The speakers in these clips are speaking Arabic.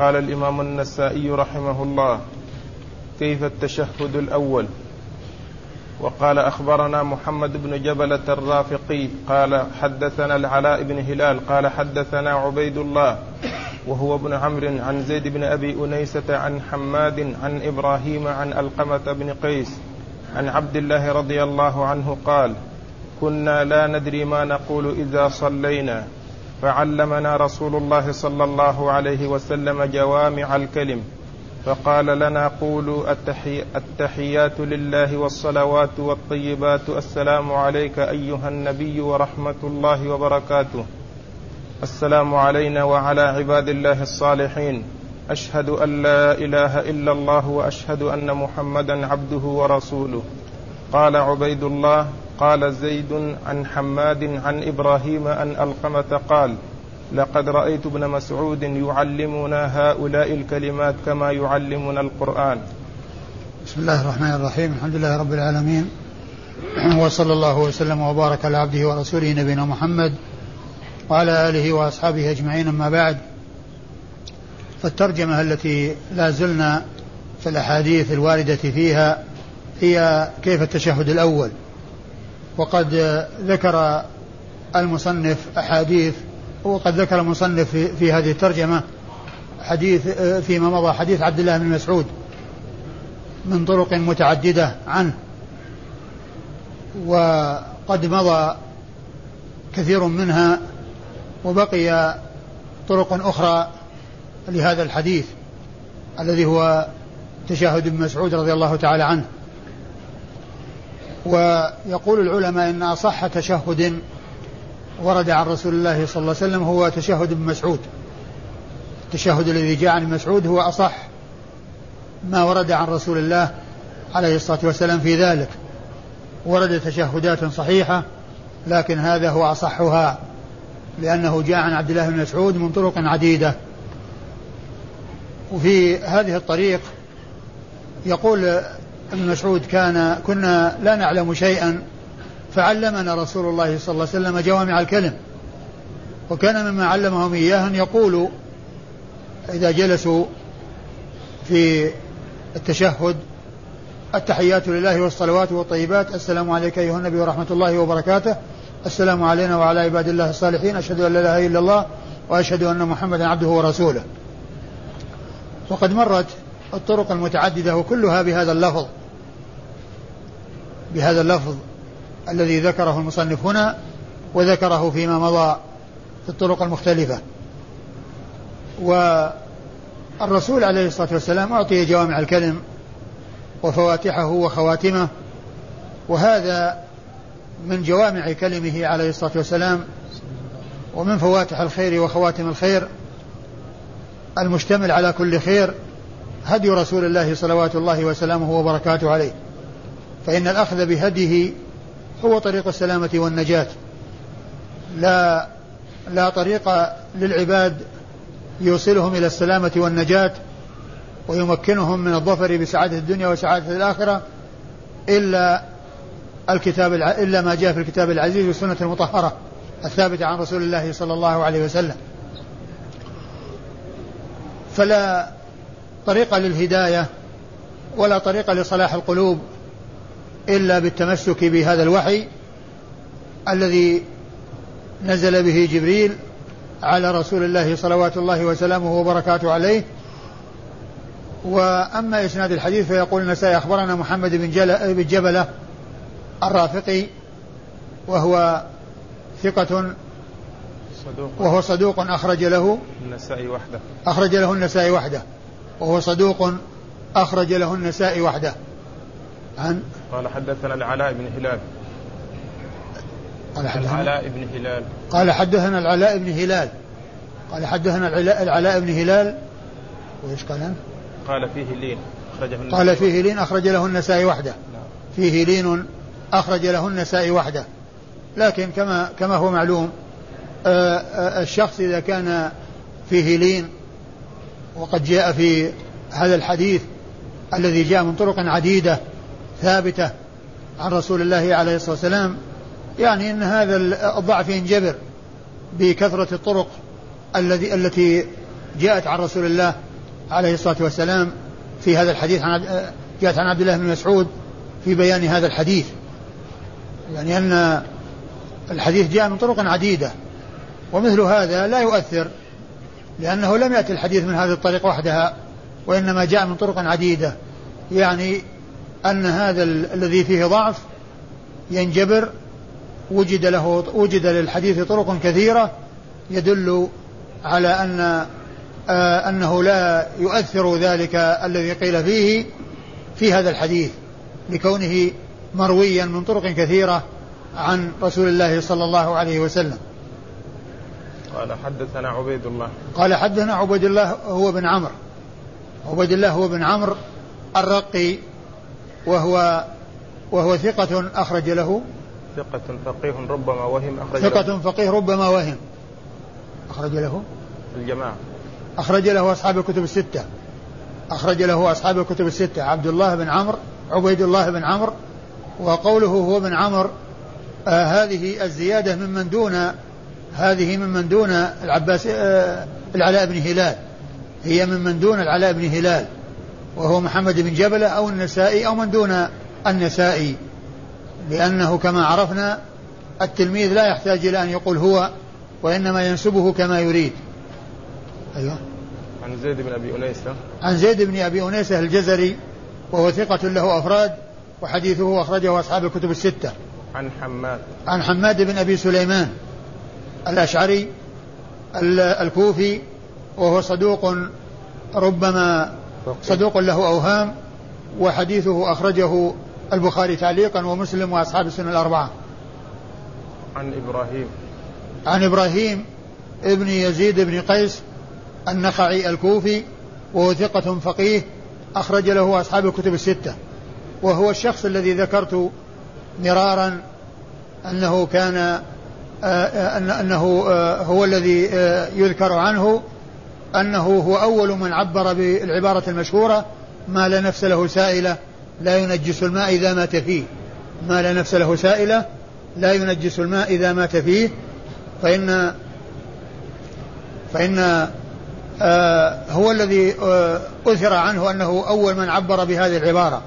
قال الإمام النسائي رحمه الله كيف التشهد الأول؟ وقال أخبرنا محمد بن جبلة الرافقي قال حدثنا العلاء بن هلال قال حدثنا عبيد الله وهو ابن عمرو عن زيد بن أبي أنيسة عن حماد عن إبراهيم عن ألقمة بن قيس عن عبد الله رضي الله عنه قال كنا لا ندري ما نقول إذا صلينا. فعلمنا رسول الله صلى الله عليه وسلم جوامع الكلم فقال لنا قولوا التحي التحيات لله والصلوات والطيبات السلام عليك أيها النبي ورحمة الله وبركاته. السلام علينا وعلى عباد الله الصالحين. أشهد أن لا إله إلا الله وأشهد أن محمدا عبده ورسوله. قال عبيد الله قال زيد عن حماد عن إبراهيم أن ألقمة قال لقد رأيت ابن مسعود يعلمنا هؤلاء الكلمات كما يعلمنا القرآن. بسم الله الرحمن الرحيم. الحمد لله رب العالمين. وصلى الله وسلم وبارك على عبده ورسوله نبينا محمد وعلى آله وأصحابه أجمعين أما بعد. فالترجمة التي لا زلنا في الأحاديث الواردة فيها هي كيف التشهد الأول. وقد ذكر المصنف أحاديث وقد ذكر المصنف في, هذه الترجمة حديث فيما مضى حديث عبد الله بن مسعود من طرق متعددة عنه وقد مضى كثير منها وبقي طرق أخرى لهذا الحديث الذي هو تشاهد ابن مسعود رضي الله تعالى عنه. ويقول العلماء إن أصح تشهد ورد عن رسول الله صلى الله عليه وسلم هو تشهد ابن مسعود. التشهد الذي جاء عن مسعود هو أصح ما ورد عن رسول الله عليه الصلاة والسلام في ذلك. ورد تشهدات صحيحة لكن هذا هو أصحها لأنه جاء عن عبد الله بن مسعود من طرق عديدة. وفي هذه الطريق يقول ابن مسعود كان كنا لا نعلم شيئا فعلمنا رسول الله صلى الله عليه وسلم جوامع الكلم. وكان مما علمهم إياه أن يقولوا إذا جلسوا في التشهد التحيات لله والصلوات والطيبات السلام عليك أيها النبي ورحمة الله وبركاته السلام علينا وعلى عباد الله الصالحين أشهد أن لا إله إلا الله وأشهد أن محمدا عبده ورسوله. وقد مرت الطرق المتعددة وكلها بهذا اللفظ. بهذا اللفظ الذي ذكره المصنف هنا وذكره فيما مضى في الطرق المختلفة. والرسول عليه الصلاة والسلام أعطي جوامع الكلم وفواتحه وخواتمه وهذا من جوامع كلمه عليه الصلاة والسلام ومن فواتح الخير وخواتم الخير المشتمل على كل خير هدي رسول الله صلوات الله وسلامه وبركاته عليه. فإن الأخذ بهديه هو طريق السلامة والنجاة. لا لا طريق للعباد يوصلهم إلى السلامة والنجاة ويمكنهم من الظفر بسعادة الدنيا وسعادة الآخرة إلا الكتاب إلا ما جاء في الكتاب العزيز والسنة المطهرة الثابتة عن رسول الله صلى الله عليه وسلم. فلا طريق للهداية ولا طريق لصلاح القلوب إلا بالتمسك بهذا الوحي الذي نزل به جبريل على رسول الله صلوات الله وسلامه وبركاته عليه. وأما إسناد الحديث فيقول النسائي أخبرنا محمد بن, جل بن جبلة الرافقي وهو ثقة صدوق. وهو صدوق أخرج له النسائي وحده. أخرج له النسائي وحده. وهو صدوق أخرج له النسائي وحده. عن قال حدثنا العلاء بن هلال. قال حدثنا العلاء بن هلال. قال حدثنا العلاء بن هلال. قال حدثنا العلاء بن هلال. وإيش قال؟ قال فيه لين أخرجه قال فيه لين أخرج له النسائي وحده. نعم. فيه لين أخرج له النسائي وحده. لكن كما كما هو معلوم آه، آه، الشخص إذا كان فيه لين وقد جاء في هذا الحديث الذي جاء من طرق عديدة ثابتة عن رسول الله عليه الصلاة والسلام يعني أن هذا الضعف ينجبر بكثرة الطرق الذي التي جاءت عن رسول الله عليه الصلاة والسلام في هذا الحديث عن جاءت عن عبد الله بن مسعود في بيان هذا الحديث. يعني أن الحديث جاء من طرق عديدة ومثل هذا لا يؤثر لأنه لم يأتي الحديث من هذه الطريق وحدها وإنما جاء من طرق عديدة. يعني أن هذا الذي فيه ضعف ينجبر وجد له وجد للحديث طرق كثيرة يدل على أن آه أنه لا يؤثر ذلك الذي قيل فيه في هذا الحديث لكونه مرويا من طرق كثيرة عن رسول الله صلى الله عليه وسلم. قال حدثنا عبيد الله. قال حدثنا عبيد الله هو بن عمرو. عبيد الله هو بن عمرو الرقي وهو وهو ثقة أخرج له. ثقة فقيه ربما وهم أخرج ثقة له. فقيه ربما وهم. أخرج له. الجماعة. أخرج له أصحاب الكتب الستة. أخرج له أصحاب الكتب الستة. عبد الله بن عمرو عبيد الله بن عمرو وقوله هو بن عمرو آه هذه الزيادة ممن دون هذه ممن دون العباس آه العلاء بن هلال. هي ممن دون العلاء بن هلال. وهو محمد بن جبلة أو النسائي أو من دون النسائي. لأنه كما عرفنا التلميذ لا يحتاج إلى أن يقول هو وإنما ينسبه كما يريد. أيوه. عن زيد بن أبي أنيسة عن زيد بن أبي أنيسة الجزري وهو ثقة له أفراد وحديثه أخرجه أصحاب الكتب الستة. عن حماد. عن حماد بن أبي سليمان الأشعري الكوفي وهو صدوق ربما صدوق له أوهام وحديثه أخرجه البخاري تعليقا ومسلم وأصحاب السنة الأربعة. عن إبراهيم. عن إبراهيم ابن يزيد بن قيس النخعي الكوفي وهو ثقة فقيه أخرج له أصحاب الكتب الستة. وهو الشخص الذي ذكرت مرارا أنه كان أنه هو الذي يذكر عنه أنه هو أول من عبر بالعبارة المشهورة ما لا نفس له سائلة لا ينجس الماء إذا مات فيه. ما لا نفس له سائلة لا ينجس الماء إذا مات فيه. فإن فإن آه هو الذي آه أثر عنه أنه أول من عبر بهذه العبارة.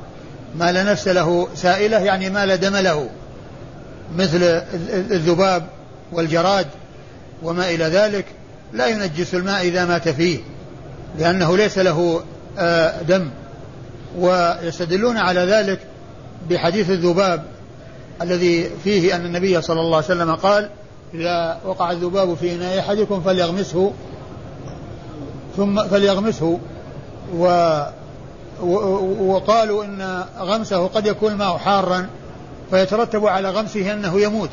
ما لا نفس له سائلة يعني ما لا دم له مثل الذباب والجراد وما إلى ذلك. لا ينجس الماء إذا مات فيه لأنه ليس له آه دم. ويستدلون على ذلك بحديث الذباب الذي فيه أن النبي صلى الله عليه وسلم قال إذا وقع الذباب في إناء أحدكم فليغمسه ثم فليغمسه. و وقالوا إن غمسه قد يكون الماء حارا فيترتب على غمسه أنه يموت.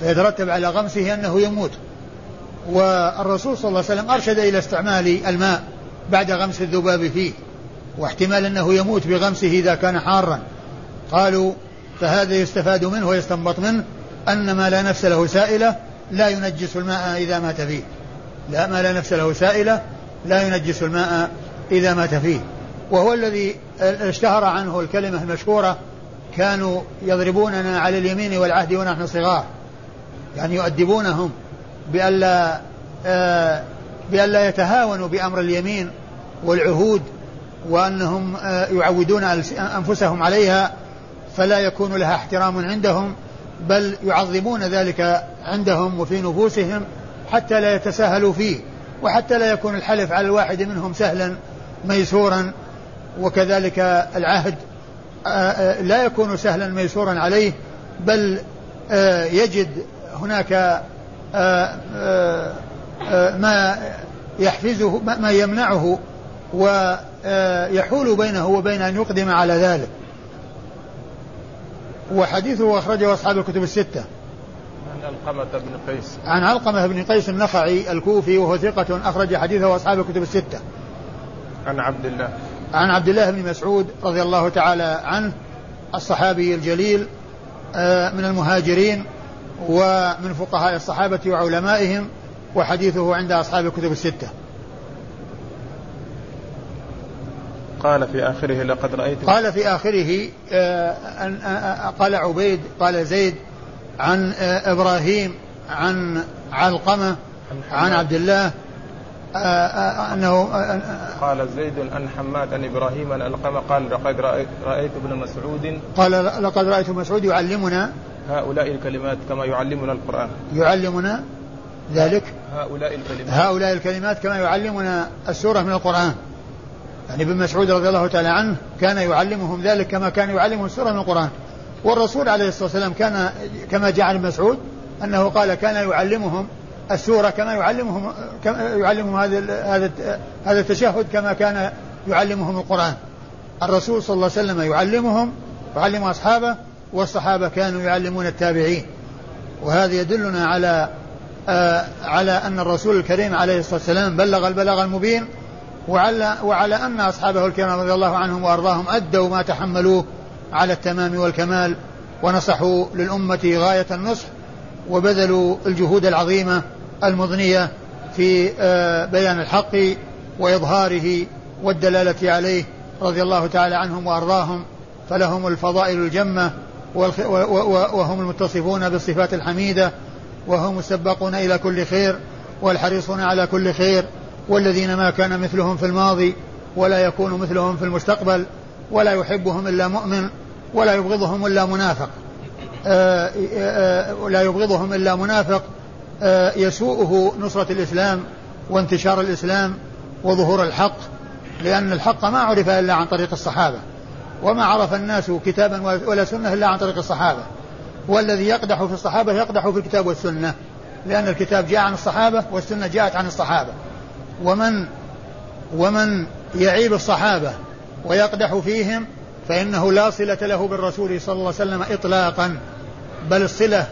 فيترتب على غمسه أنه يموت. والرسول صلى الله عليه وسلم أرشد إلى استعمال الماء بعد غمس الذباب فيه واحتمال أنه يموت بغمسه إذا كان حارا. قالوا فهذا يستفاد منه ويستنبط منه أن ما لا نفس له سائلة لا ينجس الماء إذا مات فيه. لا ما لا نفس له سائلة لا ينجس الماء إذا مات فيه. وهو الذي اشتهر عنه الكلمة المشهورة كانوا يضربوننا على اليمين والعهد ونحن صغار. يعني يؤدبونهم. بألا آه بألا يتهاونوا بأمر اليمين والعهود وأنهم آه يعودون أنفسهم عليها فلا يكون لها احترام عندهم بل يعظمون ذلك عندهم وفي نفوسهم حتى لا يتساهلوا فيه وحتى لا يكون الحلف على الواحد منهم سهلا ميسورا وكذلك العهد لا يكون سهلا ميسورا عليه بل يجد هناك ما يحفزه ما يمنعه ويحول بينه وبين أن يقدم على ذلك. وحديثه أخرجه أصحاب الكتب الستة. عن علقمة بن قيس. عن علقمة بن قيس النخعي الكوفي وهو ثقة أخرج حديثه أصحاب الكتب الستة. عن عبد الله. عن عبد الله بن مسعود رضي الله تعالى عنه الصحابي الجليل من المهاجرين ومن فقهاء الصحابة وعلمائهم وحديثه عند أصحاب الكتب الستة. قال في آخره لقد رأيت قال في آخره قال عبيد قال زيد عن إبراهيم عن علقمة عن عبد الله آه، آه، أنه قال زيد أن حماد أن إبراهيم أن ألقم قال لقد رأيت, رأيت ابن مسعود. قال لقد رأيت مسعود يعلمنا هؤلاء الكلمات كما يعلمنا القرآن. يعلمنا ذلك؟ هؤلاء الكلمات. هؤلاء الكلمات كما يعلمنا السورة من القرآن. يعني ابن مسعود رضي الله تعالى عنه كان يعلمهم ذلك كما كان يعلمهم السورة من القرآن. والرسول عليه الصلاة والسلام كان كما جاء عن مسعود أنه قال كان يعلمهم السورة كما يعلمهم كما يعلمهم هذا هذا هذا التشهد كما كان يعلمهم القرآن. الرسول صلى الله عليه وسلم يعلمهم يعلم أصحابه والصحابة كانوا يعلمون التابعين. وهذا يدلنا على آه على أن الرسول الكريم عليه الصلاة والسلام بلغ البلاغ المبين وعلى, وعلى أن أصحابه الكرام رضي الله عنهم وأرضاهم أدوا ما تحملوه على التمام والكمال ونصحوا للأمة غاية النصح وبذلوا الجهود العظيمة المضنية في آه، بيان الحق وإظهاره والدلالة عليه رضي الله تعالى عنهم وأرضاهم فلهم الفضائل الجمة وهم المتصفون بالصفات الحميدة وهم السباقون إلى كل خير والحريصون على كل خير والذين ما كان مثلهم في الماضي ولا يكون مثلهم في المستقبل ولا يحبهم إلا مؤمن ولا يبغضهم إلا منافق. آه، آه، لا يبغضهم إلا منافق. آه، يسوءه نصرة الإسلام وانتشار الإسلام وظهور الحق لأن الحق ما عرف إلا عن طريق الصحابة. وما عرف الناس كتابا ولا سنة إلا عن طريق الصحابة. والذي يقدح في الصحابة يقدح في الكتاب والسنة لأن الكتاب جاء عن الصحابة والسنة جاءت عن الصحابة. ومن ومن يعيب الصحابة ويقدح فيهم فإنه لا صلة له بالرسول صلى الله عليه وسلم إطلاقا بل الصلة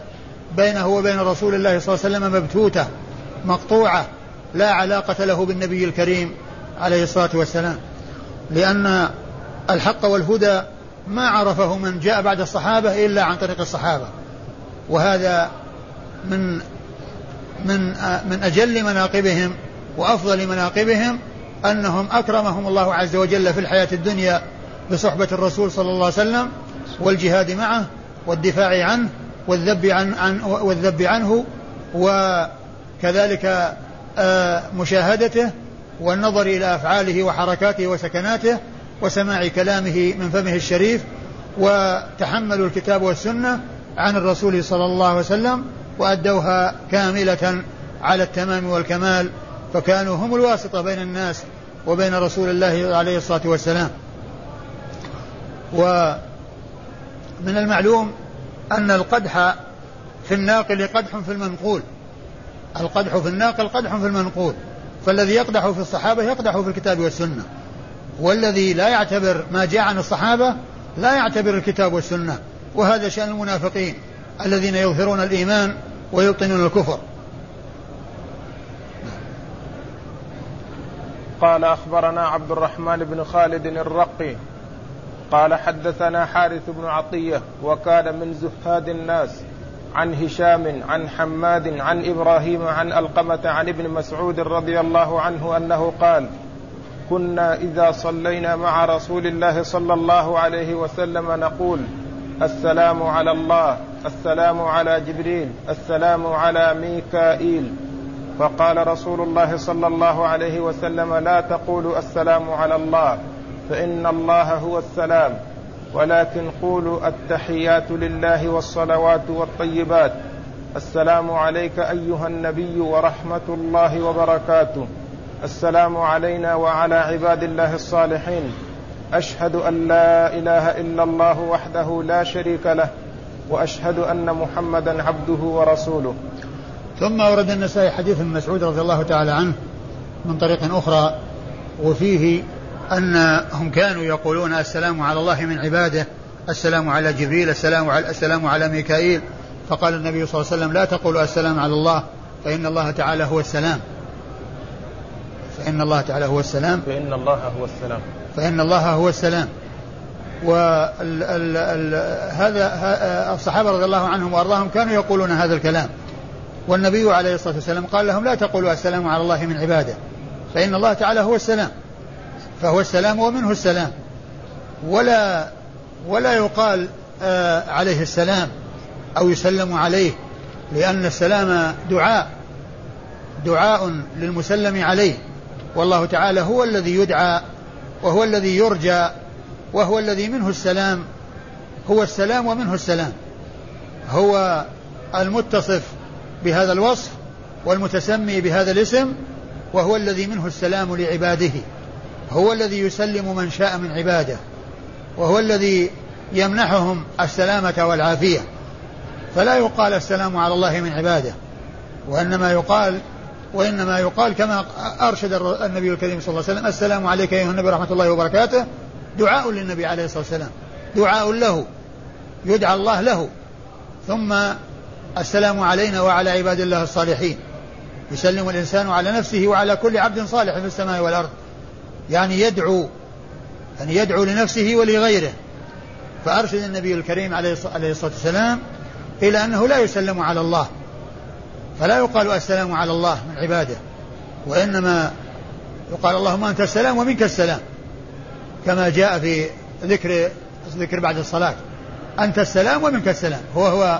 بينه وبين رسول الله صلى الله عليه وسلم مبتوتة مقطوعة لا علاقة له بالنبي الكريم عليه الصلاة والسلام. لأن الحق والهدى ما عرفه من جاء بعد الصحابة إلا عن طريق الصحابة. وهذا من من من أجل مناقبهم وأفضل مناقبهم أنهم أكرمهم الله عز وجل في الحياة الدنيا بصحبة الرسول صلى الله عليه وسلم والجهاد معه والدفاع عنه والذب عن, عن والذب عنه وكذلك آه، مشاهدته والنظر إلى أفعاله وحركاته وسكناته وسماع كلامه من فمه الشريف وتحملوا الكتاب والسنة عن الرسول صلى الله عليه وسلم وأدوها كاملة على التمام والكمال فكانوا هم الواسطة بين الناس وبين رسول الله عليه الصلاة والسلام. ومن المعلوم أن القدح في الناقل قدح في المنقول. القدح في الناقل قدح في المنقول. فالذي يقدح في الصحابة يقدح في الكتاب والسنة. والذي لا يعتبر ما جاء عن الصحابة لا يعتبر الكتاب والسنة وهذا شأن المنافقين الذين يظهرون الإيمان ويبطنون الكفر. قال أخبرنا عبد الرحمن بن خالد الرقي قال حدثنا حارث بن عطية وكان من زهاد الناس عن هشام عن حماد عن إبراهيم عن ألقمة عن ابن مسعود رضي الله عنه أنه قال كنا إذا صلينا مع رسول الله صلى الله عليه وسلم نقول السلام على الله السلام على جبريل السلام على ميكائيل. فقال رسول الله صلى الله عليه وسلم لا تقولوا السلام على الله فإن الله هو السلام. ولكن قولوا التحيات لله والصلوات والطيبات. السلام عليك أيها النبي ورحمة الله وبركاته. السلام علينا وعلى عباد الله الصالحين. أشهد أن لا إله إلا الله وحده لا شريك له وأشهد أن محمدا عبده ورسوله. ثم ورد النسائي حديث من مسعود رضي الله تعالى عنه من طريق أخرى وفيه أنهم كانوا يقولون السلام على الله من عباده السلام على جبريل السلام على السلام على ميكائيل. فقال النبي صلى الله عليه وسلم لا تقولوا السلام على الله فإن الله تعالى هو السلام. فإن الله تعالى هو السلام. فإن الله هو السلام. فإن الله هو السلام. وهذا الصحابة رضي الله عنهم وأرضاهم كانوا يقولون هذا الكلام. والنبي عليه الصلاة والسلام قال لهم لا تقولوا السلام على الله من عباده. فإن الله تعالى هو السلام. فهو السلام ومنه السلام. ولا ولا يقال آه عليه السلام أو يسلم عليه لأن السلام دعاء. دعاء للمسلم عليه. والله تعالى هو الذي يدعى وهو الذي يرجى وهو الذي منه السلام هو السلام ومنه السلام. هو المتصف بهذا الوصف والمتسمي بهذا الاسم وهو الذي منه السلام لعباده. هو الذي يسلم من شاء من عباده. وهو الذي يمنحهم السلامة والعافية. فلا يقال السلام على الله من عباده وإنما يقال وإنما يقال كما أرشد النبي الكريم صلى الله عليه وسلم السلام عليك أيها النبي ورحمة الله وبركاته دعاء للنبي عليه الصلاة والسلام دعاء له يدعى الله له ثم السلام علينا وعلى عباد الله الصالحين. يسلم الإنسان على نفسه وعلى كل عبد صالح في السماء والأرض. يعني يدعو يعني يدعو لنفسه ولغيره. فأرشد النبي الكريم عليه الصلاة والسلام إلى أنه لا يسلم على الله. فلا يقال السلام على الله من عباده وإنما يقال اللهم أنت السلام ومنك السلام كما جاء في ذكر ذكر بعد الصلاة. أنت السلام ومنك السلام هو هو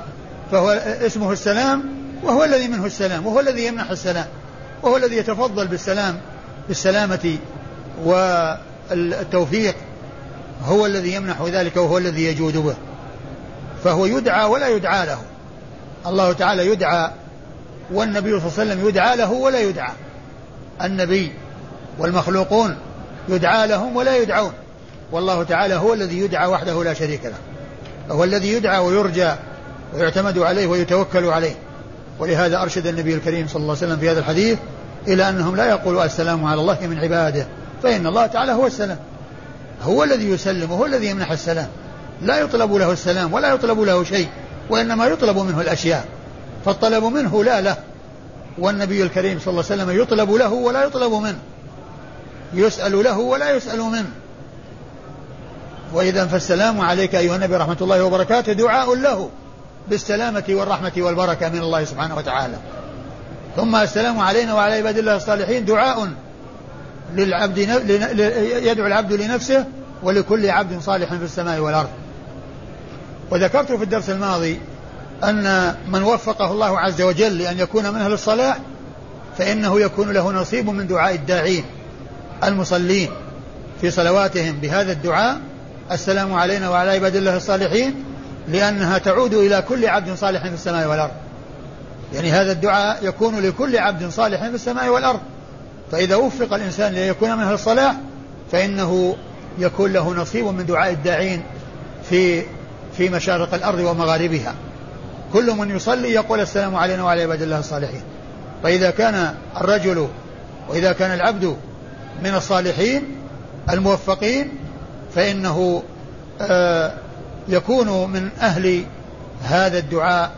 فهو اسمه السلام وهو الذي منه السلام وهو الذي يمنح السلام وهو الذي يتفضل بالسلام بالسلامة والتوفيق هو الذي يمنح ذلك وهو الذي يجود به. فهو يدعى ولا يدعى له. الله تعالى يدعى والنبي صلى الله عليه وسلم يدعى له ولا يدعى. النبي والمخلوقون يدعى لهم ولا يدعون. والله تعالى هو الذي يدعى وحده لا شريك له. هو الذي يدعى ويرجى ويعتمد عليه ويتوكل عليه. ولهذا أرشد النبي الكريم صلى الله عليه وسلم في هذا الحديث إلى أنهم لا يقولوا السلام على الله من عباده فإن الله تعالى هو السلام. هو الذي يسلم وهو الذي يمنح السلام. لا يطلب له السلام ولا يطلب له شيء وإنما يطلب منه الأشياء. فالطلب منه لا له. والنبي الكريم صلى الله عليه وسلم يطلب له ولا يطلب منه. يسأل له ولا يسأل منه. وإذا فالسلام عليك أيها النبي رحمة الله وبركاته دعاء له بالسلامة والرحمة والبركة من الله سبحانه وتعالى. ثم السلام علينا وعلى عباد الله الصالحين دعاء للعبد يدعو العبد لنفسه ولكل عبد صالح في السماء والأرض. وذكرت في الدرس الماضي أن من وفقه الله عز وجل لأن يكون من أهل الصلاح فإنه يكون له نصيب من دعاء الداعين المصلين في صلواتهم بهذا الدعاء. السلام علينا وعلى عباد الله الصالحين لأنها تعود إلى كل عبد صالح في السماء والأرض. يعني هذا الدعاء يكون لكل عبد صالح في السماء والأرض. فإذا وفق الإنسان ليكون من أهل الصلاح فإنه يكون له نصيب من دعاء الداعين في في مشارق الأرض ومغاربها. كل من يصلي يقول السلام علينا وعلى عباد الله الصالحين. فإذا كان الرجل وإذا كان العبد من الصالحين الموفقين فإنه آه يكون من أهل هذا الدعاء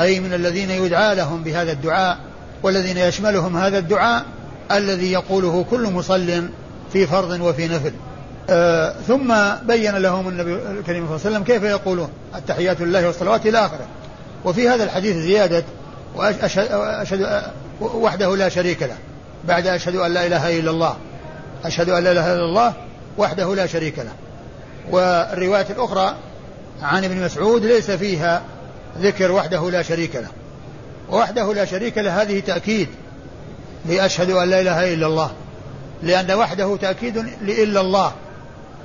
أي من الذين يدعى لهم بهذا الدعاء والذين يشملهم هذا الدعاء الذي يقوله كل مصل في فرض وفي نفل. آه ثم بين لهم النبي الكريم صلى الله عليه وسلم كيف يقولون؟ التحيات لله والصلوات إلى آخره. وفي هذا الحديث زيادة وأشهد أشهد وحده لا شريك له بعد أشهد أن لا إله إلا الله أشهد أن لا إله إلا الله وحده لا شريك له. والرواية الأخرى عن ابن مسعود ليس فيها ذكر وحده لا شريك له. وحده لا شريك له هذه تأكيد لأشهد أن لا إله إلا الله لأن وحده تأكيد لإلا الله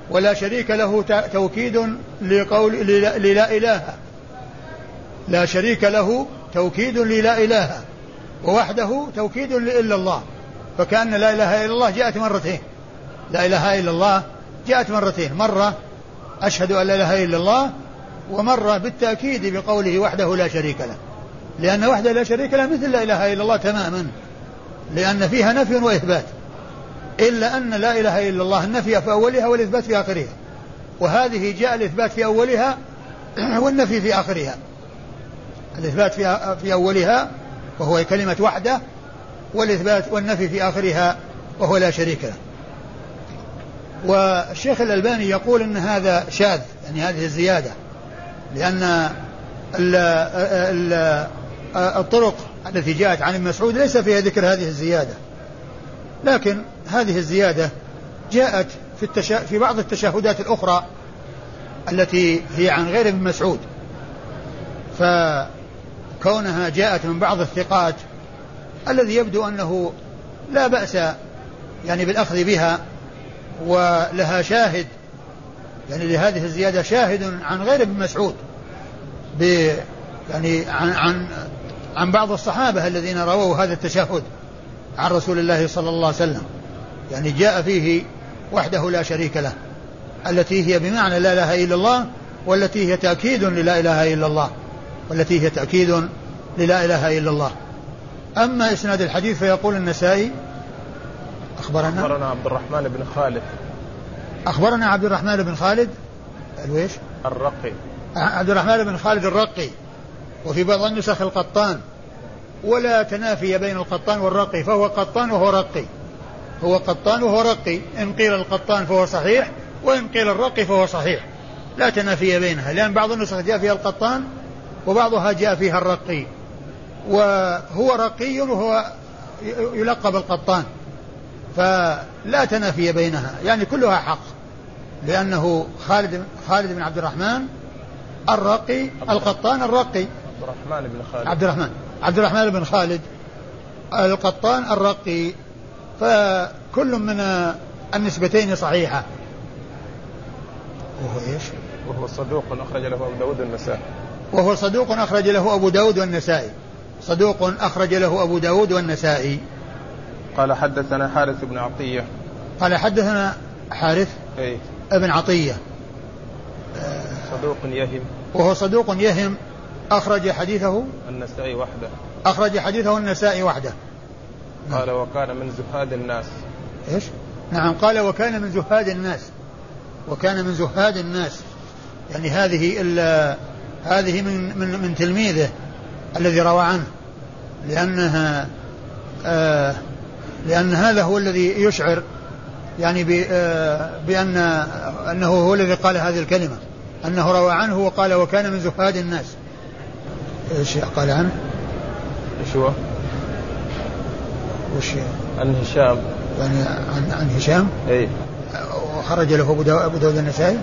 ولا شريك له توكيد لقول للا إله لا شريك له توكيد للا إله. ووحده توكيد لإلا الله. فكأن لا إله إلا الله جاءت مرتين. لا إله إلا الله جاءت مرتين. مرة أشهد أن لا إله إلا الله ومرة بالتأكيد بقوله وحده لا شريك له. لأن وحده لا شريك له مثل لا إله إلا الله تماما. لأن فيها نفي وإثبات. إلا أن لا إله إلا الله النفي في أولها والإثبات في آخرها. وهذه جاء الإثبات في أولها والنفي في آخرها. الإثبات في في أولها وهو كلمة وحده والإثبات والنفي في آخرها وهو لا شريك له. والشيخ الألباني يقول أن هذا شاذ يعني هذه الزيادة لأن ال ال الطرق التي جاءت عن ابن مسعود ليس فيها ذكر هذه الزيادة. لكن هذه الزيادة جاءت في, التشا... في بعض التشهدات الأخرى التي هي عن غير ابن مسعود. فكونها جاءت من بعض الثقات الذي يبدو أنه لا بأس يعني بالأخذ بها ولها شاهد يعني لهذه الزيادة شاهد عن غير ابن مسعود ب يعني عن عن عن بعض الصحابة الذين رووا هذا التشهد عن رسول الله صلى الله عليه وسلم يعني جاء فيه وحده لا شريك له التي هي بمعنى لا إله إلا الله والتي هي تأكيد للا إله إلا الله. والتي هي تأكيد للا إله إلا الله. أما إسناد الحديث فيقول النسائي أخبرنا؟ أخبرنا عبد الرحمن بن خالد. أخبرنا عبد الرحمن بن خالد الويش؟ الرقي. عبد الرحمن بن خالد الرقي وفي بعض النسخ القطان. ولا تنافي بين القطان والرقي فهو قطان وهو رقي. هو قطان وهو رقي. إن قيل القطان فهو صحيح وإن قيل الرقي فهو صحيح. لا تنافي بينها لأن بعض النسخ جاء فيها القطان وبعضها جاء فيها الرقي. وهو رقي وهو يلقب القطان فلا تنافي بينها. يعني كلها حق. لأنه خالد خالد بن عبد الرحمن الرقي القطان الرقي. عبد الرحمن بن خالد. عبد الرحمن عبد الرحمن بن خالد القطان الرقي. فكل من النسبتين صحيحة. وهو إيش؟ وهو صدوق أخرج له أبو داود والنسائي وهو صدوق أخرج له أبو داود والنسائي. صدوق أخرج له أبو داود والنسائي. قال حدثنا حارث بن عطية. قال حدثنا حارث اي ابن عطية. صدوق يهم. وهو صدوق يهم أخرج حديثه. النسائي وحده. أخرج حديثه النسائي وحده. قال وكان من زهاد الناس. إيش؟ نعم قال وكان من زهاد الناس. وكان من زهاد الناس. يعني هذه هذه من من من تلميذه الذي روى عنه لأنها آه لأن هذا هو الذي يشعر يعني آه بأن أنه هو الذي قال هذه الكلمة أنه روى عنه وقال وكان من زهاد الناس إيش قال عنه؟ إيش هو؟ وش عن هشام يعني عن عن هشام؟ اي وخرج له أبو داود, النسائي؟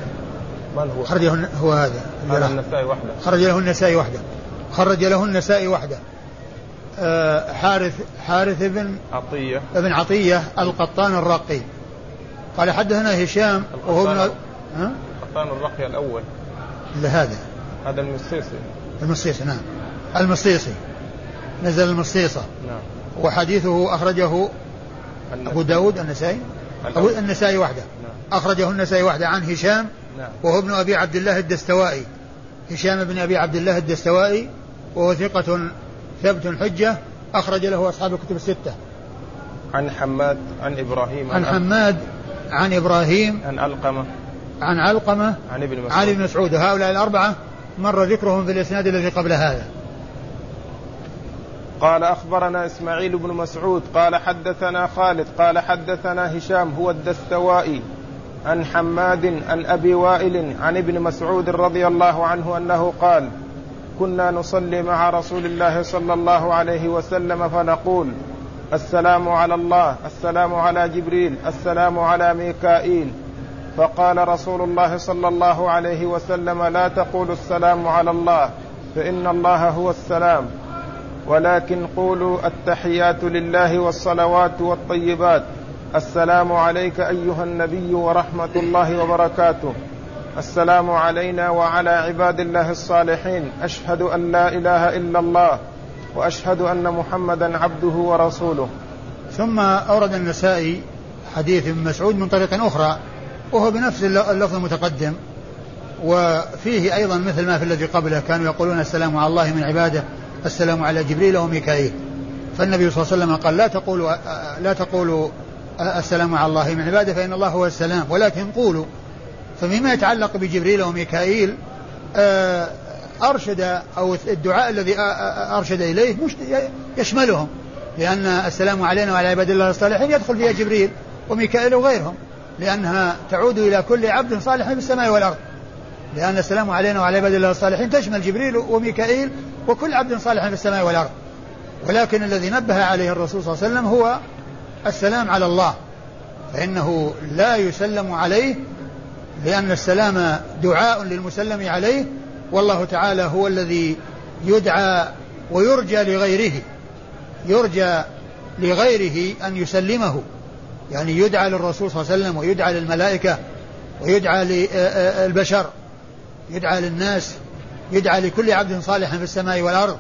من هو؟ خرج له هو هذا. هذا النسائي وحده. خرج له النسائي وحده. خرج له النسائي وحده. آه حارث حارث بن عطية. ابن عطية القطان الرقي. قال حدثنا هشام وهو ابن؟ القطان الرقي الأول. هذا. هذا المصيصي المصيصي نعم. المصيصي نزل المصيصة نعم. وحديثه أخرجه أبو داود النسائي. أبو النسائي وحده. نعم. أخرجه النسائي وحده عن هشام. وهو ابن أبي عبد الله الدستوائي. هشام بن أبي عبد الله الدستوائي وهو ثقة ثبت حجة أخرج له أصحاب الكتب الستة. عن حماد عن إبراهيم عن, عن حماد عن إبراهيم عن علقمة. عن علقمة عن ابن مسعود. عن ابن مسعود. هؤلاء الأربعة مر ذكرهم في الإسناد الذي قبل هذا. قال أخبرنا إسماعيل بن مسعود قال حدثنا خالد قال حدثنا هشام هو الدستوائي. عن حماد عن أبي وائل عن ابن مسعود رضي الله عنه أنه قال كنا نصلي مع رسول الله صلى الله عليه وسلم فنقول السلام على الله السلام على جبريل السلام على ميكائيل. فقال رسول الله صلى الله عليه وسلم لا تقولوا السلام على الله فإن الله هو السلام ولكن قولوا التحيات لله والصلوات والطيبات. السلام عليك أيها النبي ورحمة الله وبركاته. السلام علينا وعلى عباد الله الصالحين. أشهد أن لا إله إلا الله وأشهد أن محمدا عبده ورسوله. ثم أورد النسائي حديث ابن مسعود من طريق أخرى وهو بنفس اللفظ المتقدم. وفيه أيضا مثل ما في الذي قبله كانوا يقولون السلام على الله من عباده السلام على جبريل وميكائيل. فالنبي صلى الله عليه وسلم قال لا تقولوا لا تقولوا السلام على الله من عباده فإن الله هو السلام. ولكن قولوا فمما يتعلق بجبريل وميكائيل أرشد أو الدعاء الذي أرشد إليه يشملهم لأن السلام علينا وعلى عباد الله الصالحين يدخل فيها جبريل وميكائيل وغيرهم لأنها تعود إلى كل عبد صالح في السماء والأرض. لأن السلام علينا وعلى عباد الله الصالحين تشمل جبريل وميكائيل وكل عبد صالح في السماء والأرض. ولكن الذي نبه عليه الرسول صلى الله عليه وسلم هو السلام على الله فإنه لا يسلم عليه لأن السلام دعاء للمسلم عليه والله تعالى هو الذي يدعى ويرجى لغيره يرجى لغيره أن يسلمه. يعني يدعى للرسول صلى الله عليه وسلم ويدعى للملائكة ويدعى للبشر يدعى للناس يدعى لكل عبد صالح في السماء والأرض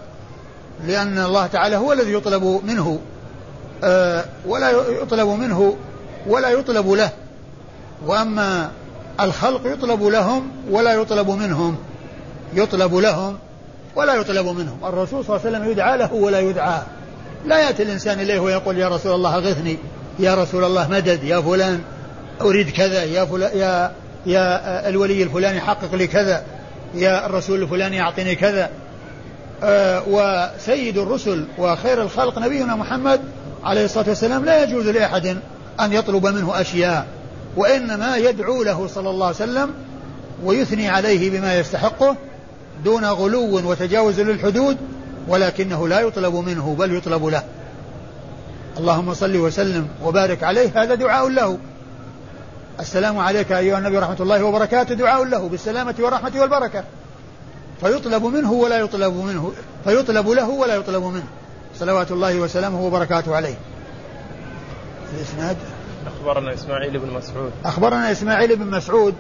لأن الله تعالى هو الذي يطلب منه ولا يطلب منه ولا يطلب له. وأما الخلق يطلب لهم ولا يطلب منهم. يطلب لهم ولا يطلب منهم. الرسول صلى الله عليه وسلم يدعى له ولا يدعى. لا يأتي الإنسان إليه ويقول يا رسول الله أغثني. يا رسول الله مدد. يا فلان أريد كذا. يا فلان يا يا الولي الفلاني حقق لي كذا. يا الرسول الفلاني أعطني كذا. آه وسيد الرسل وخير الخلق نبينا محمد عليه الصلاة والسلام لا يجوز لأحد أن يطلب منه أشياء وإنما يدعو له صلى الله عليه وسلم ويثني عليه بما يستحقه دون غلو وتجاوز للحدود ولكنه لا يطلب منه بل يطلب له. اللهم صل وسلم وبارك عليه هذا دعاء له. السلام عليك أيها النبي ورحمة الله وبركاته دعاء له بالسلامة والرحمة والبركة. فيطلب منه ولا يطلب منه فيطلب له ولا يطلب منه. صلوات الله وسلامه وبركاته عليه. الإسناد؟ أخبرنا إسماعيل بن مسعود. أخبرنا إسماعيل بن مسعود.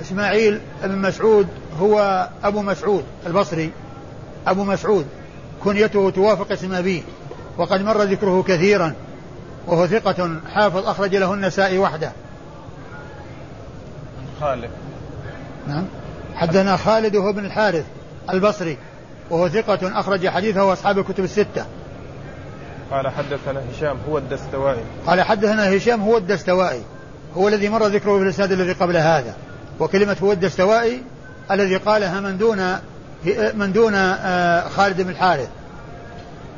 إسماعيل بن مسعود هو أبو مسعود البصري. أبو مسعود. كنيته توافق اسم أبيه. وقد مر ذكره كثيرا. وهو ثقة حافظ أخرج له النسائي وحده. خالد. نعم. حدثنا خالد وهو ابن الحارث البصري. وهو ثقة أخرج حديثه أصحاب الكتب الستة. قال حدثنا هشام هو الدستوائي. قال حدثنا هشام هو الدستوائي. هو الذي مر ذكره في الإسناد الذي قبل هذا. وكلمة هو الدستوائي الذي قالها من دون من دون آه، خالد بن الحارث.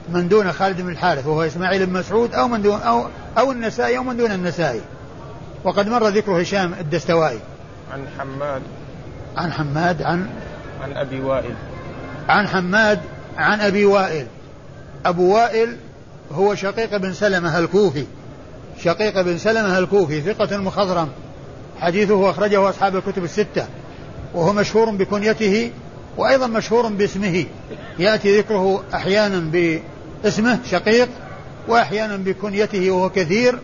من دون خالد بن الحارث وهو إسماعيل بن مسعود أو من دون أو أو النسائي أو من دون النسائي. وقد مر ذكر هشام الدستوائي. عن حماد. عن حماد عن عن أبي وائل. عن حماد عن أبي وائل. أبو وائل هو شقيق بن سلمة الكوفي. شقيق بن سلمة الكوفي ثقة مخضرم. حديثه أخرجه أصحاب الكتب الستة. وهو مشهور بكنيته وأيضا مشهور باسمه. يأتي ذكره أحيانا باسمه شقيق وأحيانا بكنيته وهو كثير.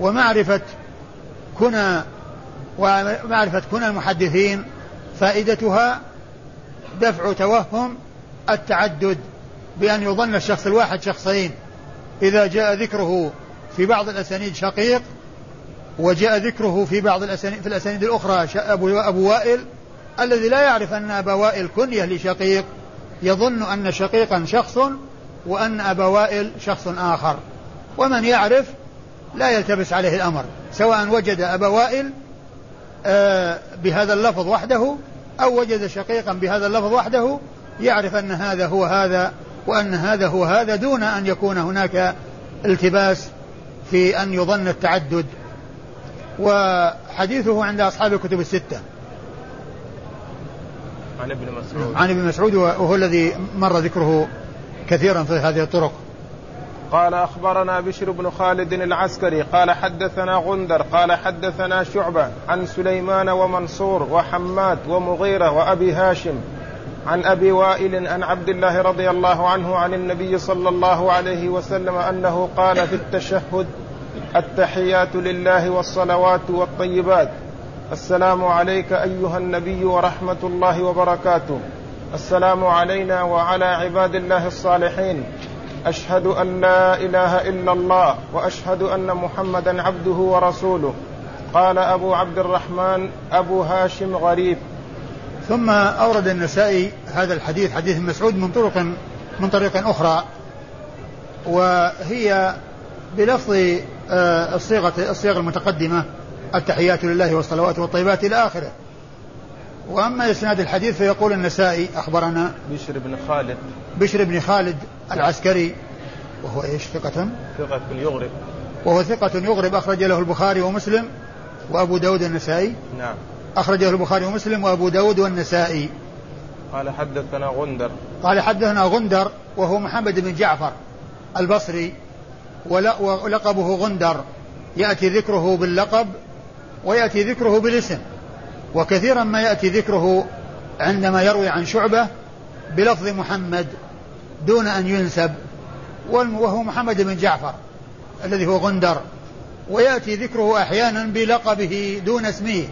ومعرفة كنى ومعرفة كنى المحدثين فائدتها دفع توهم التعدد بأن يظن الشخص الواحد شخصين. إذا جاء ذكره في بعض الأسانيد شقيق وجاء ذكره في بعض الأسانيد في الأسانيد الأخرى أبو, أبو وائل الذي لا يعرف أن أبا وائل كنية لشقيق يظن أن شقيقا شخص وأن أبا وائل شخص آخر. ومن يعرف لا يلتبس عليه الأمر سواء وجد أبا وائل آه، بهذا اللفظ وحده أو وجد شقيقا بهذا اللفظ وحده يعرف أن هذا هو هذا وأن هذا هو هذا دون أن يكون هناك التباس في أن يظن التعدد. وحديثه عند أصحاب الكتب الستة. عن ابن مسعود. عن ابن مسعود وهو الذي مر ذكره كثيرا في هذه الطرق. قال أخبرنا بشر بن خالد العسكري قال حدثنا غندر قال حدثنا شعبة عن سليمان ومنصور وحماد ومغيرة وأبي هاشم عن أبي وائل عن عبد الله رضي الله عنه عن النبي صلى الله عليه وسلم أنه قال في التشهد التحيات لله والصلوات والطيبات. السلام عليك أيها النبي ورحمة الله وبركاته. السلام علينا وعلى عباد الله الصالحين. أشهد أن لا إله إلا الله وأشهد أن محمدا عبده ورسوله. قال أبو عبد الرحمن أبو هاشم غريب. ثم أورد النسائي هذا الحديث حديث مسعود من طرق من طريق أخرى وهي بلفظ آه، الصيغة الصيغة المتقدمة التحيات لله والصلوات والطيبات إلى آخره. وأما إسناد الحديث فيقول النسائي أخبرنا بشر بن خالد. بشر بن خالد العسكري وهو إيش؟ ثقة؟ ثقة يغرب. وهو ثقة يغرب أخرج له البخاري ومسلم وأبو داود النسائي نعم. أخرجه البخاري ومسلم وأبو داود والنسائي. قال حدثنا غندر. قال حدثنا غندر وهو محمد بن جعفر البصري ولقبه غندر. يأتي ذكره باللقب ويأتي ذكره بالاسم. وكثيرا ما يأتي ذكره عندما يروي عن شعبة بلفظ محمد. دون أن ينسب وهو محمد بن جعفر الذي هو غندر. ويأتي ذكره أحيانا بلقبه دون اسمه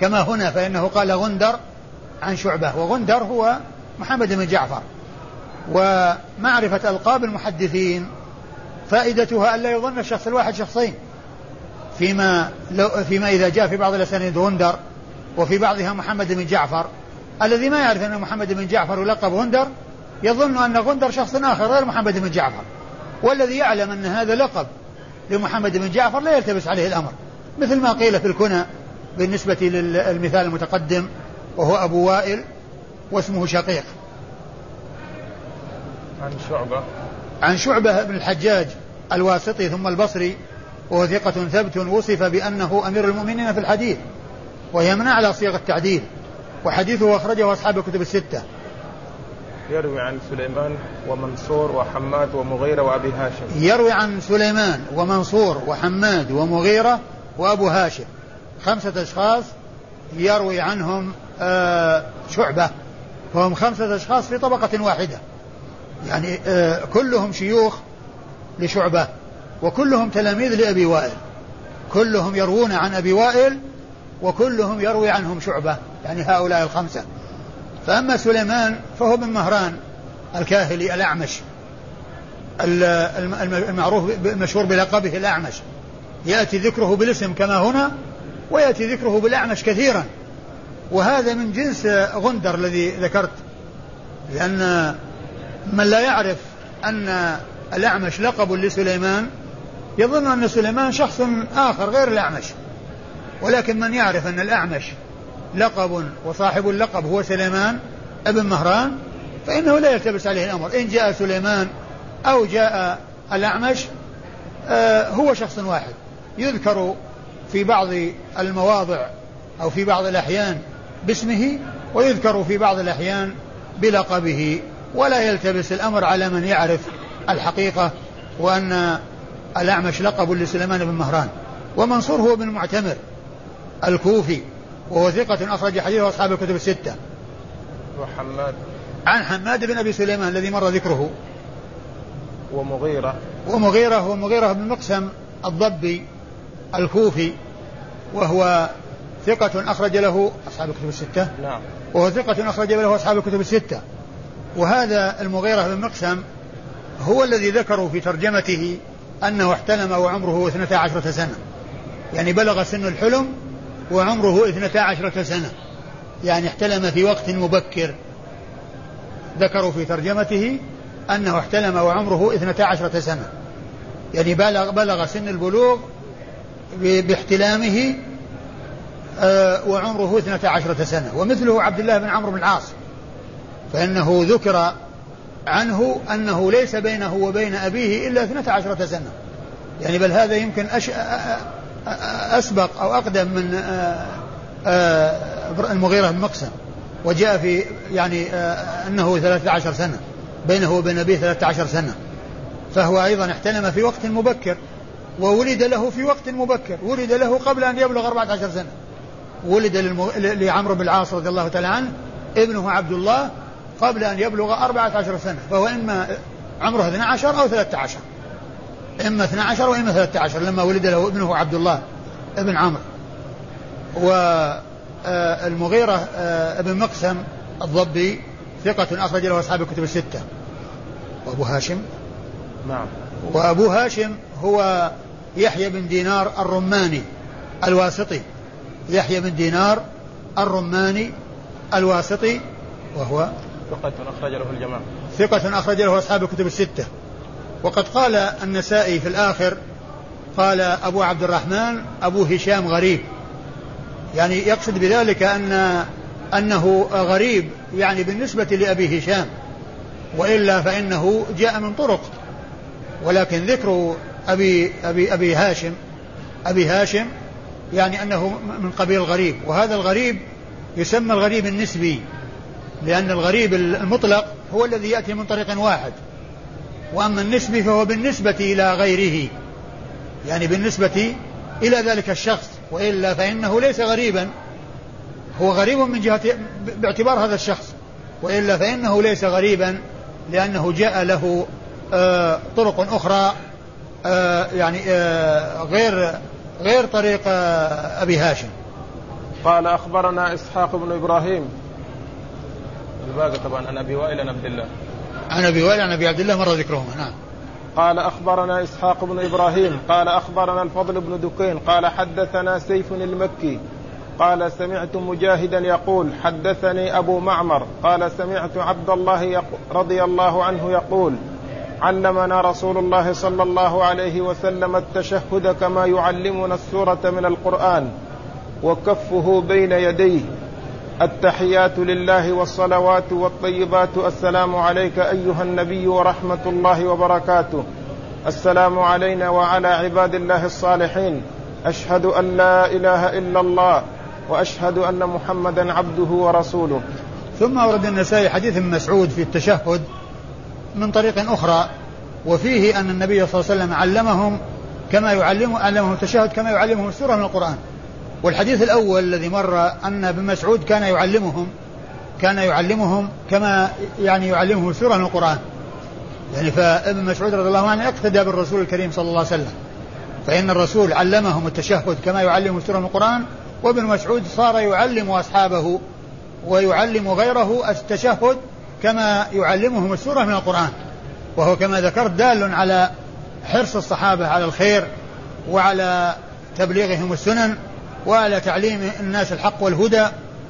كما هنا فإنه قال غندر عن شعبة. وغندر هو محمد بن جعفر. ومعرفة ألقاب المحدثين فائدتها ألا يظن الشخص الواحد شخصين. فيما لو فيما إذا جاء في بعض الأسانيد غندر وفي بعضها محمد بن جعفر. الذي ما يعرف أن محمد بن جعفر يلقب غندر يظن أن غندر شخص آخر غير محمد بن جعفر. والذي يعلم أن هذا لقب لمحمد بن جعفر لا يلتبس عليه الأمر. مثل ما قيل في الكنى بالنسبة للمثال المتقدم وهو أبو وائل واسمه شقيق. عن شعبة. عن شعبة بن الحجاج الواسطي ثم البصري وهو ثقة ثبت وصف بأنه أمير المؤمنين في الحديث وهي من أعلى صيغ التعديل وحديثه أخرجه أصحاب الكتب الستة. يروي عن سليمان ومنصور وحماد ومغيرة وأبي هاشم. يروي عن سليمان ومنصور وحماد ومغيرة وأبو هاشم. خمسة أشخاص يروي عنهم آه شعبة. فهم خمسة أشخاص في طبقة واحدة. يعني آه كلهم شيوخ لشعبة وكلهم تلاميذ لأبي وائل. كلهم يروون عن أبي وائل وكلهم يروي عنهم شعبة. يعني هؤلاء الخمسة. فأما سليمان فهو بن مهران الكاهلي الأعمش. المعروف المشهور بلقبه الأعمش. يأتي ذكره بالاسم كما هنا ويأتي ذكره بالأعمش كثيرا. وهذا من جنس غندر الذي ذكرت لأن من لا يعرف أن الأعمش لقب لسليمان يظن أن سليمان شخص آخر غير الأعمش. ولكن من يعرف أن الأعمش لقب وصاحب اللقب هو سليمان ابن مهران فإنه لا يلتبس عليه الأمر. إن جاء سليمان أو جاء الأعمش آه هو شخص واحد. يذكر في بعض المواضع أو في بعض الأحيان باسمه ويذكر في بعض الأحيان بلقبه. ولا يلتبس الأمر على من يعرف الحقيقة وأن الأعمش لقب لسليمان بن مهران. ومنصور هو بن معتمر الكوفي. وهو ثقة أخرج حديثه أصحاب الكتب الستة. وحماد. عن حماد بن أبي سليمان الذي مر ذكره. ومغيرة. ومغيرة هو مغيرة بن مقسم الضبي الكوفي وهو ثقة أخرج له أصحاب الكتب الستة. نعم. وهو ثقة أخرج له أصحاب الكتب الستة. وهذا المغيرة بن مقسم هو الذي ذكروا في ترجمته أنه احتلم وعمره 12 سنة. يعني بلغ سن الحلم وعمره 12 سنة. يعني احتلم في وقت مبكر. ذكروا في ترجمته أنه احتلم وعمره 12 سنة. يعني بلغ, بلغ سن البلوغ باحتلامه آه، وعمره 12 سنة. ومثله عبد الله بن عمرو بن العاص. فإنه ذكر عنه أنه ليس بينه وبين أبيه إلا 12 سنة. يعني بل هذا يمكن أش... أسبق أو أقدم من آه، آه، المغيرة بن مقسم وجاء في يعني أنه 13 سنة بينه وبين أبيه 13 سنة فهو أيضا احتلم في وقت مبكر وولد له في وقت مبكر ولد له قبل أن يبلغ 14 سنة ولد. لعمرو بن العاص رضي الله تعالى عنه ابنه عبد الله قبل أن يبلغ 14 سنة فهو إما عمره 12 أو 13 إما 12 وإما 13 لما ولد له ابنه عبد الله ابن عمرو. والمغيرة آه، آه، ابن مقسم الضبي ثقة أخرج له أصحاب الكتب الستة. وأبو هاشم. نعم. وأبو هاشم هو يحيى بن دينار الرماني الواسطي. يحيى بن دينار الرماني الواسطي وهو ثقة أخرج له الجماعة. ثقة أخرج له أصحاب الكتب الستة. وقد قال النسائي في الآخر قال أبو عبد الرحمن أبو هشام غريب. يعني يقصد بذلك أن أنه غريب يعني بالنسبة لأبي هشام. وإلا فإنه جاء من طرق. ولكن ذكر أبي أبي أبي هاشم أبي هاشم يعني أنه من قبيل غريب. وهذا الغريب يسمى الغريب النسبي لأن الغريب المطلق هو الذي يأتي من طريق واحد. وأما النسبي فهو بالنسبة إلى غيره. يعني بالنسبة إلى ذلك الشخص وإلا فإنه ليس غريبا. هو غريب من جهة باعتبار هذا الشخص. وإلا فإنه ليس غريبا لأنه جاء له آه طرق أخرى آه يعني آه غير غير طريق أبي هاشم. قال أخبرنا إسحاق بن إبراهيم. الباقي طبعا عن أبي وائل عن عبد الله. عن أبي وائل عن أبي عبد الله مر ذكرهما. نعم. قال أخبرنا إسحاق بن إبراهيم قال أخبرنا الفضل بن دكين قال حدثنا سيف المكي قال سمعت مجاهدا يقول حدثني أبو معمر قال سمعت عبد الله رضي الله عنه يقول علمنا رسول الله صلى الله عليه وسلم التشهد كما يعلمنا السورة من القرآن وكفه بين يديه التحيات لله والصلوات والطيبات. السلام عليك أيها النبي ورحمة الله وبركاته. السلام علينا وعلى عباد الله الصالحين. أشهد أن لا إله إلا الله وأشهد أن محمدا عبده ورسوله. ثم ورد النسائي حديث مسعود في التشهد من طريق أخرى وفيه أن النبي صلى الله عليه وسلم علمهم كما يعلم علمهم التشهد كما يعلمهم السورة من القرآن. والحديث الأول الذي مر أن ابن مسعود كان يعلمهم كان يعلمهم كما يعني يعلمهم سورة من القرآن. يعني فابن مسعود رضي الله عنه اقتدى بالرسول الكريم صلى الله عليه وسلم. فإن الرسول علمهم التشهد كما يعلمهم سورة من القرآن وابن مسعود صار يعلم أصحابه ويعلم غيره التشهد كما يعلمهم السورة من القرآن. وهو كما ذكرت دال على حرص الصحابة على الخير وعلى تبليغهم السنن. وعلى تعليم الناس الحق والهدى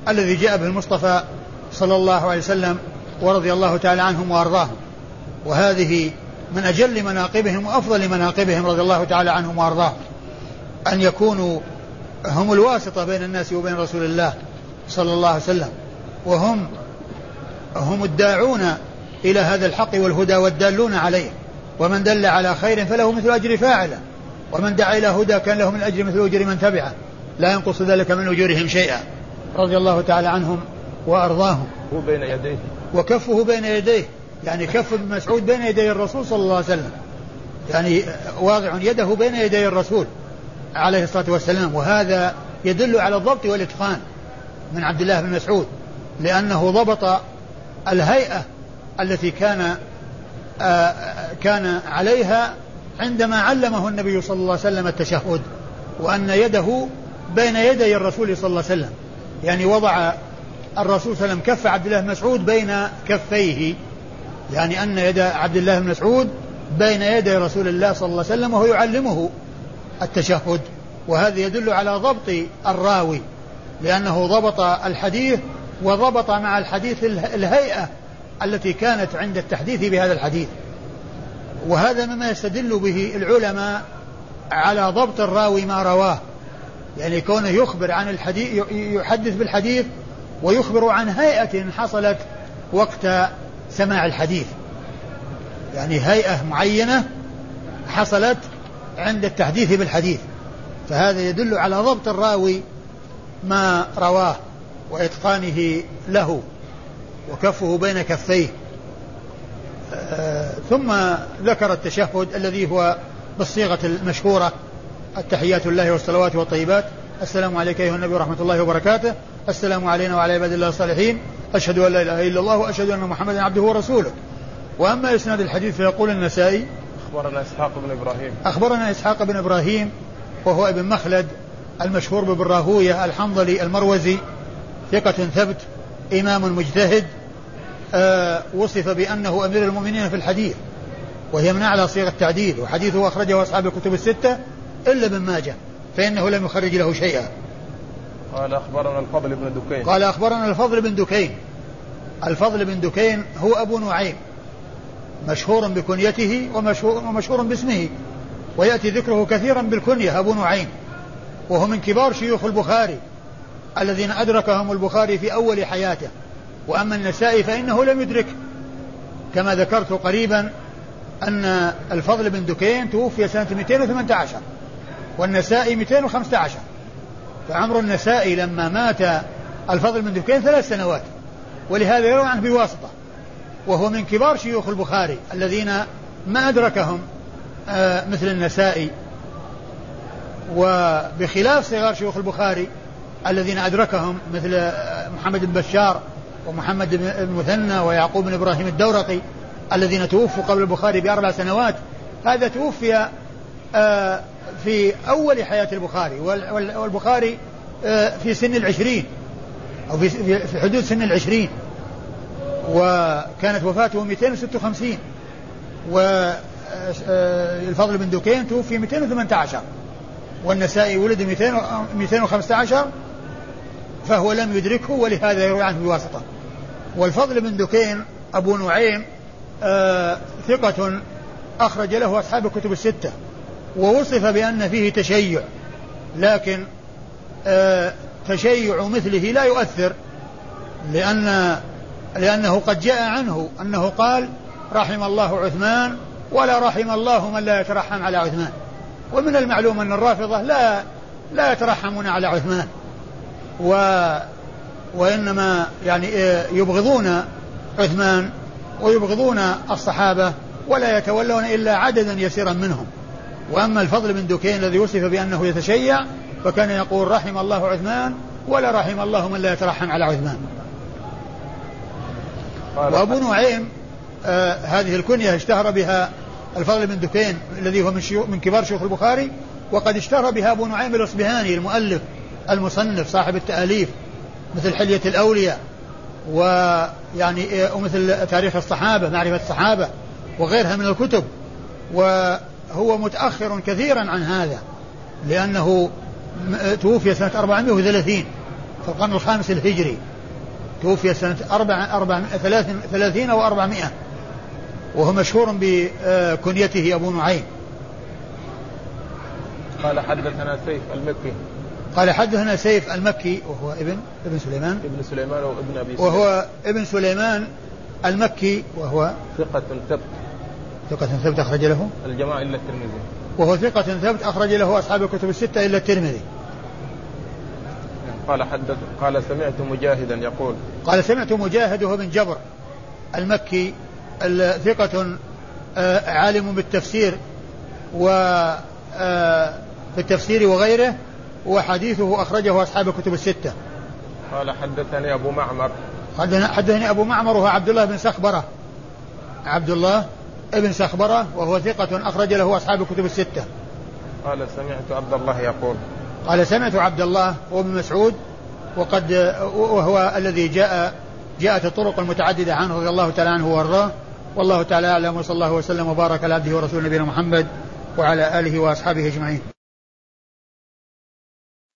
الذي جاء به المصطفى صلى الله عليه وسلم ورضي الله تعالى عنهم وأرضاهم. وهذه من أجل مناقبهم وأفضل مناقبهم رضي الله تعالى عنهم وأرضاهم. أن يكونوا هم الواسطة بين الناس وبين رسول الله صلى الله عليه وسلم. وهم هم الداعون إلى هذا الحق والهدى والدالون عليه. ومن دل على خير فله مثل أجر فاعله. ومن دعا إلى هدى كان له من الأجر مثل أجر من تبعه. لا ينقص ذلك من أجورهم شيئا. رضي الله تعالى عنهم وأرضاهم. هو بين يديه. وكفه بين يديه. يعني كف ابن مسعود بين يدي الرسول صلى الله عليه وسلم. يعني واضع يده بين يدي الرسول عليه الصلاة والسلام. وهذا يدل على الضبط والإتقان من عبد الله بن مسعود لأنه ضبط الهيئة التي كان آه كان عليها عندما علمه النبي صلى الله عليه وسلم التشهد وأن يده بين يدي الرسول صلى الله عليه وسلم. يعني وضع الرسول صلى الله عليه وسلم كف عبد الله بن مسعود بين كفيه. يعني أن يد عبد الله بن مسعود بين يدي رسول الله صلى الله عليه وسلم وهو يعلمه التشهد. وهذا يدل على ضبط الراوي لأنه ضبط الحديث وضبط مع الحديث الهيئة التي كانت عند التحديث بهذا الحديث. وهذا مما يستدل به العلماء على ضبط الراوي ما رواه. يعني كونه يخبر عن الحديث يحدث بالحديث ويخبر عن هيئة حصلت وقت سماع الحديث. يعني هيئة معينة حصلت عند التحديث بالحديث. فهذا يدل على ضبط الراوي ما رواه وإتقانه له وكفه بين كفيه. آه ثم ذكر التشهد الذي هو بالصيغة المشهورة التحيات لله والصلوات والطيبات. السلام عليك أيها النبي ورحمة الله وبركاته. السلام علينا وعلى عباد الله الصالحين. أشهد أن لا إله إلا الله وأشهد أن محمدا عبده ورسوله. وأما إسناد الحديث فيقول النسائي أخبرنا إسحاق بن إبراهيم. أخبرنا إسحاق بن إبراهيم وهو ابن مخلد المشهور بابن راهوية الحنظلي المروزي ثقة ثبت إمام مجتهد آه وصف بأنه أمير المؤمنين في الحديث وهي من أعلى صيغ التعديل وحديثه أخرجه أصحاب الكتب الستة إلا ابن ماجه فإنه لم يخرج له شيئا. قال أخبرنا الفضل بن دكين. قال أخبرنا الفضل بن دكين. الفضل بن دكين هو أبو نعيم مشهور بكنيته ومشهور, ومشهور باسمه ويأتي ذكره كثيرا بالكنية أبو نعيم. وهو من كبار شيوخ البخاري الذين أدركهم البخاري في أول حياته. وأما النسائي فإنه لم يدركه كما ذكرت قريبا أن الفضل بن دكين توفي سنة 218 والنسائي 215 فعمر النسائي لما مات الفضل بن دكين ثلاث سنوات ولهذا يروى عنه بواسطة وهو من كبار شيوخ البخاري الذين ما أدركهم آه، مثل النسائي وبخلاف صغار شيوخ البخاري الذين أدركهم مثل آه، محمد بن بشار ومحمد بن مثنى ويعقوب بن إبراهيم الدورقي الذين توفوا قبل البخاري بأربع سنوات هذا توفي آه، في أول حياة البخاري والبخاري آه، في سن العشرين أو في حدود سن العشرين. وكانت وفاته 256 والفضل بن دكين توفي 218 والنسائي ولد 215 فهو لم يدركه ولهذا يروي عنه بواسطة. والفضل بن دكين أبو نعيم آه ثقة أخرج له أصحاب الكتب الستة. ووصف بأن فيه تشيع لكن آه تشيع مثله لا يؤثر لأن لأنه قد جاء عنه أنه قال رحم الله عثمان ولا رحم الله من لا يترحم على عثمان. ومن المعلوم أن الرافضة لا لا يترحمون على عثمان. و وإنما يعني يبغضون عثمان ويبغضون الصحابة ولا يتولون إلا عددا يسيرا منهم. وأما الفضل بن دكين الذي وصف بأنه يتشيع فكان يقول رحم الله عثمان ولا رحم الله من لا يترحم على عثمان. وأبو نعيم آه هذه الكنية اشتهر بها الفضل بن دكين الذي هو من, من كبار شيوخ البخاري وقد اشتهر بها أبو نعيم الأصبهاني المؤلف المصنف صاحب التأليف مثل حلية الأولياء ويعني آه، ومثل تاريخ الصحابة معرفة الصحابة وغيرها من الكتب. وهو متأخر كثيرا عن هذا لأنه توفي سنة 430 في القرن الخامس الهجري. توفي سنة أربع أربع ثلاثين أو أربعمائة وهو مشهور بكنيته أبو نعيم. قال حدثنا سيف المكي. قال حدثنا سيف المكي وهو ابن ابن سليمان. ابن سليمان وابن أبي سليمان. وهو ابن سليمان المكي وهو ثقة ثبت. ثقة ثبت أخرج له؟ الجماعة إلا الترمذي. وهو ثقة ثبت أخرج له أصحاب الكتب الستة إلا الترمذي. قال حدث قال سمعت مجاهدا يقول. قال سمعت مجاهد وهو بن جبر المكي ثقة آه، عالم بالتفسير و آه، في التفسير وغيره وحديثه أخرجه أصحاب الكتب الستة. قال حدثني أبو معمر. حدثني أبو معمر وهو عبد الله بن سخبرة. عبد الله؟ ابن سخبرة وهو ثقة أخرج له أصحاب الكتب الستة. قال سمعت عبد الله يقول قال سمعت عبد الله وابن مسعود وقد وهو الذي جاء جاءت الطرق المتعددة عنه رضي الله تعالى عنه وأرضاه. والله تعالى أعلم وصلى الله وسلم وبارك على عبده ورسوله نبينا محمد وعلى آله وأصحابه أجمعين.